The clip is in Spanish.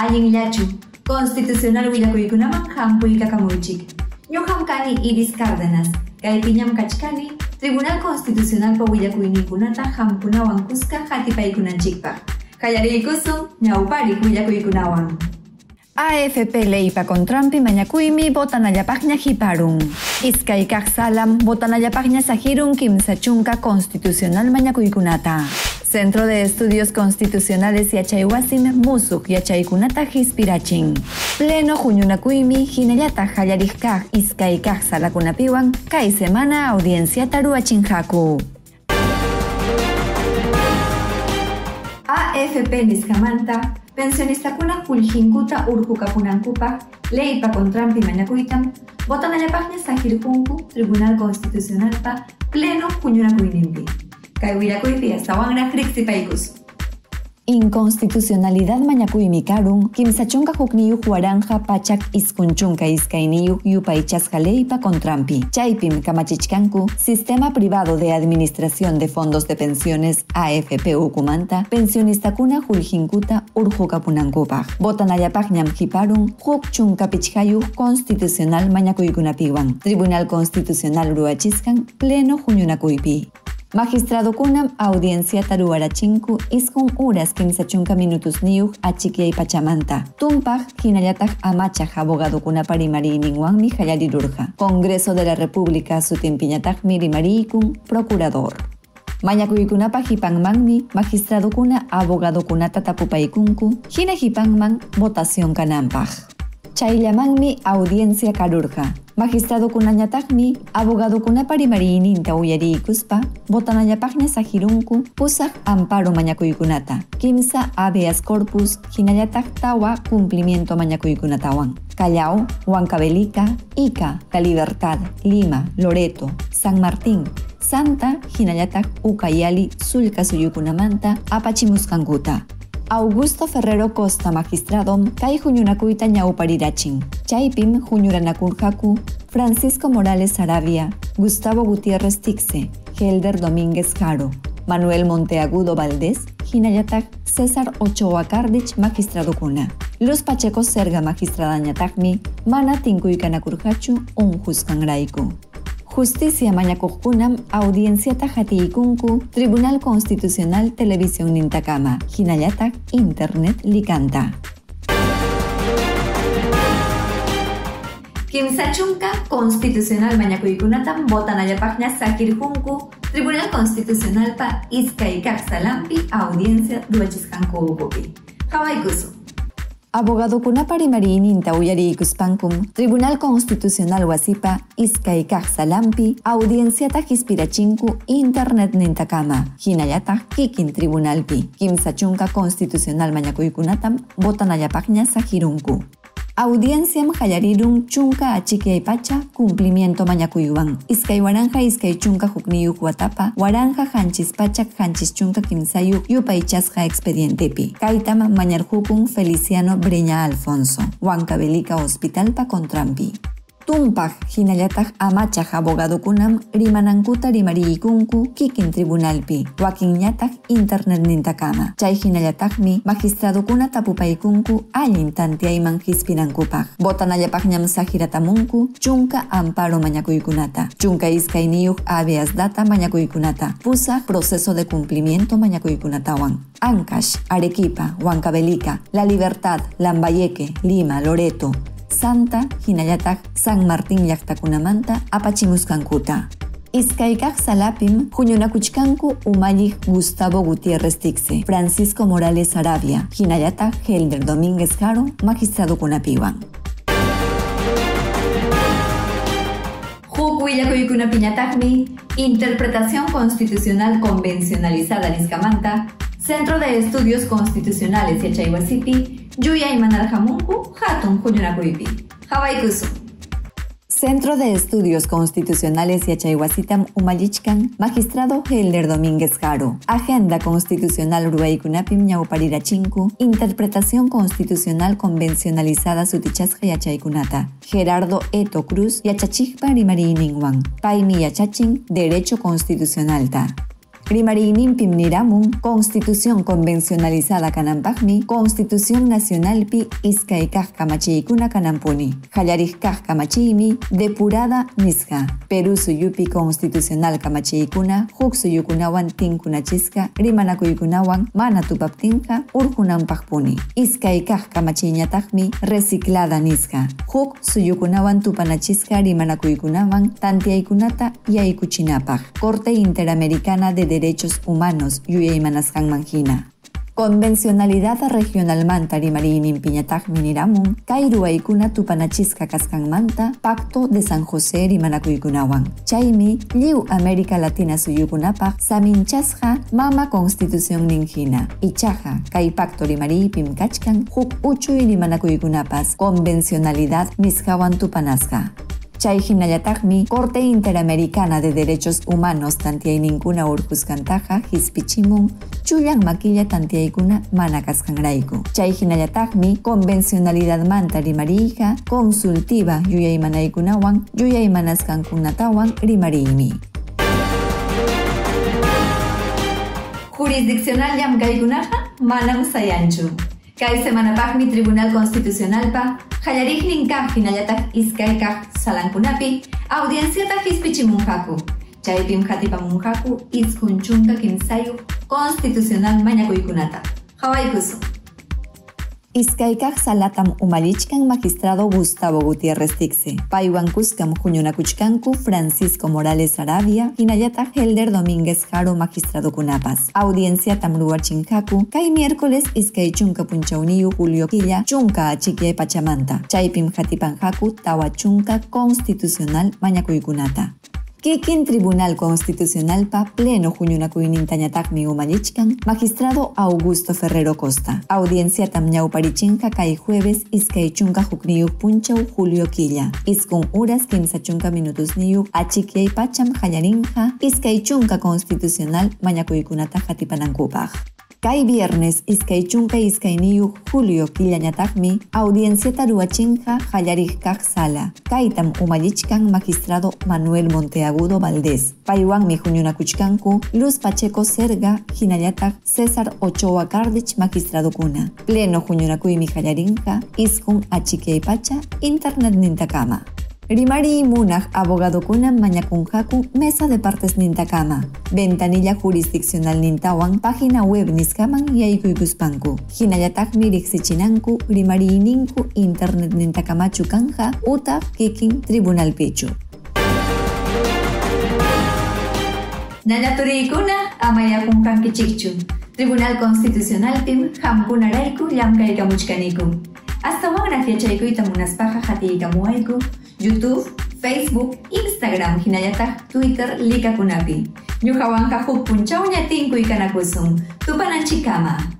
Imaynallam allinllachu constitucional willakuykunaman hampuykakamuychik. Ñuqam kani Iris Cárdenas, kaypiñam kachkani Tribunal Constitucional pa willakuyninkunata hamkunawan kuska hatipaykunanchikpaq. Qallariykusun ñawpariq willakuykunawan. AFP leypa kontrampi mañakuymi botanallapaqña hiparun. Iskay kaq salam botanallapaqña sahirun kimsa chunka constitucional mañakuykunata. Centro de Estudios Constitucionales Yachaywasim Musuk Yachaykunata Hispirachin. Pleno Juñunakuimi Hinayata Hayarijkaj Iskay kaq salakunapiwan kay semana audiencia taruachinjaku. AFP Niskamanta, pensionistakuna kuljinkuta urhukapunankupa, leypa kontrampi mañakuytam, botanallapaqña sahirpunku Tribunal Constitucionalpa pleno Juñunakuyninpi. Kay wirakuypi astawanraq riqsipaykus. Inconstitucionalidad mañakuymi karun, kimsachunka hukniyuq waranja pachak iskunchunka iskayniyuq yupaychasqa leypa kontrampi. Chaypim kamachichkanku, Sistema Privado de Administración de Fondos de Pensiones AFP ukumanta, pensionistakuna huljinkuta urhukapunankupaq. Botanallapaqñam hiparun, huk chunka pichkayuq constitucional mañakuykunapiwan. Tribunal Constitucional ruachiskan pleno huñunakuypi. Magistrado kunam audiencia taruarachinku iskun uras kimsachunka minutos niuj achikiay pachamanta. Tumpaj hinallataj amachaj abogado kuna parimariningwanmi hallarirurja. Congreso de la República sutimpiñataj mirimarikun procurador. Mañakuykunapa hipanmanmi magistrado kuna abogado kunata tapupaykunku hina hipanman votación kanampaj. Chayllamanmi audiencia karurja. Magistrado kunañataqmi abogado kunaparimariyninta uyariykuspa botanallapaqña sahirunku pusaq amparo mañakuykunata kimsa habeas corpus hinallataq tawa cumplimiento mañakuykunatawan Callao, Huancavelica, Ica, La Libertad, Lima, Loreto, San Martín, Santa, Hinallataq Ucayali, Sulca Suyukunamanta, Apachimuscanguta. Augusto Ferrero Costa magistradom kay huñunakuyta ñawparirachin. Chaypim huñuranakurhaku Francisco Morales Arabia, Gustavo Gutiérrez Tixe, Helder Domínguez Jaro, Manuel Monteagudo Valdés, Hinayatak César Ochoa Cardich magistrado kuna. Luz Pacheco Serga magistrada ñatakmi, mana tinkuykanakurhachu un juzganraiku. Justicia Mañacokunam, Audiencia Tajatiikunku, Tribunal Constitucional Televisión Nintacama, Hinayatak, Internet Licanta. Kimsachunka Constitucional Mañakuykunatam botanallapaqña sakirjunku Tribunal Constitucional pa Iskay Salampi Audiencia Duachiskanku ukupi. Hawaiikusu. Abogado kunapari marininta uyariykuspankum, Tribunal Constitucional wasipa iskay kaq salampi, audienciata hispirachinku Internet nintakama, hinayata kikin tribunalpi, kimsa chunka constitucional mañakuykunatam botanallapaqña sahirunku. Audienciam hallarirun chunka achikiay pacha cumplimiento mañakuywan. Iskay waranja iskay chunka hukniyuk watapa, waranja hanchis pachak hanchis chunka kimsayuk yupaychasqa expedientepi. Kaitam mañarhukun Feliciano Breña Alfonso, Huancavelica Hospitalpa Contrampi. Tumpaj hinallataq amachaq abogadokunam rimanankuta rimariykunku kikin tribunalpi. Wakinñataq internet nintakama. Chay hinallataqmi magistradokuna tapupaykunku allin tantiayman hispinankupaq botanallapaqñam sahiratamunku chunka amparo mañakuykunata. Chunka iskayniyuq habeas data mañakuykunata. Pusaq proceso de cumplimiento mañakuykunatawan. Ancash, Arequipa, Huancavelica, La Libertad, Lambayeque, Lima, Loreto, Santa, Hinayatak, San Martín llaqtakunamanta apachimuskankuta. Iskaykaq salapim huñunakuchkanku umalliq Gustavo Gutiérrez Tixe, Francisco Morales Arabia, Hinayatak Helder Domínguez Jaro, magistrado willakuykunapiñataqmi Interpretación Constitucional Convencionalizada Niskamanta, Centro de Estudios Constitucionales Yachayhuasipi, Yuya Imanarjamunku, Hatun Huñunakuypi. Hawaikusu. Centro de Estudios Constitucionales Yachayhuasitam Umallichkan, Magistrado Helder Domínguez Jaro, Agenda Constitucional Uruguaykunapim Ñauparirachinku, Interpretación Constitucional Convencionalizada Sutichasja Yachaykunata, Gerardo Eto Cruz, Yachachikpa Rimarininguan, Paimi Yachachin, Derecho Constitucional Ta. Rimariyninpim niramun Constitución convencionalizada kananpaqmi Constitución Nacionalpi iskay kaq kamachiykuna kanampuni. Hallarij kaq kamachiymi depurada nisqa. Perú suyupi constitucional kamachiykuna huk suyukunawan tinkunachisqa rimanakuykunawan mana tupaptinqa urjunanpaqpuni. Iskay kaq kamachiyñataqmi reciclada nisqa. Huk suyukunawan tupanachisqa rimanakuykunawan tantiaykunata yaykuchinapaq. Corte Interamericana de Derechos Humanos Yuyaymanasqan Manjina. Convencionalidad regional manta rimarinin piñataj miniramun, kairu aikuna tupanachisca manta, pacto de San José rimanakuykunawan. Chaimi, liu América Latina suyukunapaq, saminchasja mama constitución ninjina. Ichaja, kai pacto rimaripim kachkan, huk uchuy rimanakuykunapas, convencionalidad misjawan tupanasca. Chayhinayatagmi, Corte Interamericana de Derechos Humanos ninguna urkuskantaja hispichimun, chuyan maquilla tantiaykuna manakaskanrayku. Chayhinayatagmi, Convencionalidad manta rimarija, consultiva yuyaymanaykunawan, yuyaymanaskankunatawan rimarimi. Jurisdiccional yamkaykunaqa manam sayanchu. Kay semanapaqmi Tribunal Constitucional pa jaiarik ninka finaletak izkaika salankunapi, audientzietak izpitsi munkaku. Txaipim jatipa munkaku konstituzional mainako ikunata. Hau! Iskaykaj salatam umalichkan magistrado Gustavo Gutiérrez Tixe. Paiwankuskam Juñonakuchkanku Francisco Morales Arabia, Hinayata Helder Domínguez Jaro magistrado Kunapas. Audiencia tamruachinkaku, kai miércoles iskaychunka punchauniyu Julio Quilla, chunka achikie Pachamanta. Chaypim hatipanjaku tawa chunka constitucional mañakuykunata. Kikin Tribunal Constitucional pa pleno juñunakuinintañataqmi umalichkan magistrado Augusto Ferrero Costa. Audiencia tamñau parichinka kai jueves iskaychunka hukniyuk punchau Julio Quilla. Iskun uras kimsachunka minutos niyuk achikiay pacham hallarinja iskaychunka constitucional mañakuykunata hatipanankupaj. Kai viernes iskaychunka iskayniyu Julio Killañataqmi audienciata ruachinja hallarikaj sala. Kaitam umallichkan magistrado Manuel Monteagudo Valdés. Paiwanmi juñunakuchkanku Luz Pacheco Serga hinallataj César Ochoa Cardich magistrado kuna. Pleno juñunakuymi hallarinja iskun pacha internet nintakama. Rimari Munaj, abogado kunan mañakunjaku, mesa de partes nintakama. Ventanilla jurisdiccional nintawan, página web niskaman yaykuykuspanku. Hinayatakmi riksichinanku, rimari ninku, internet nintakamachu kanja, uta, kikin, tribunal pichu. Nayaturikuna, amayakunkankichikchu. Tribunal Constitucional pim, hampunarayku, llamkaykamuchkaniku. Hasta wagra fiachaykuita munaspaja hatiykamuayku, YouTube, Facebook, Instagram, hinayataq Twitter, likakunapi. Ñuqawanqa huk punchawña tinkuy kanakusun. Tupananchikama.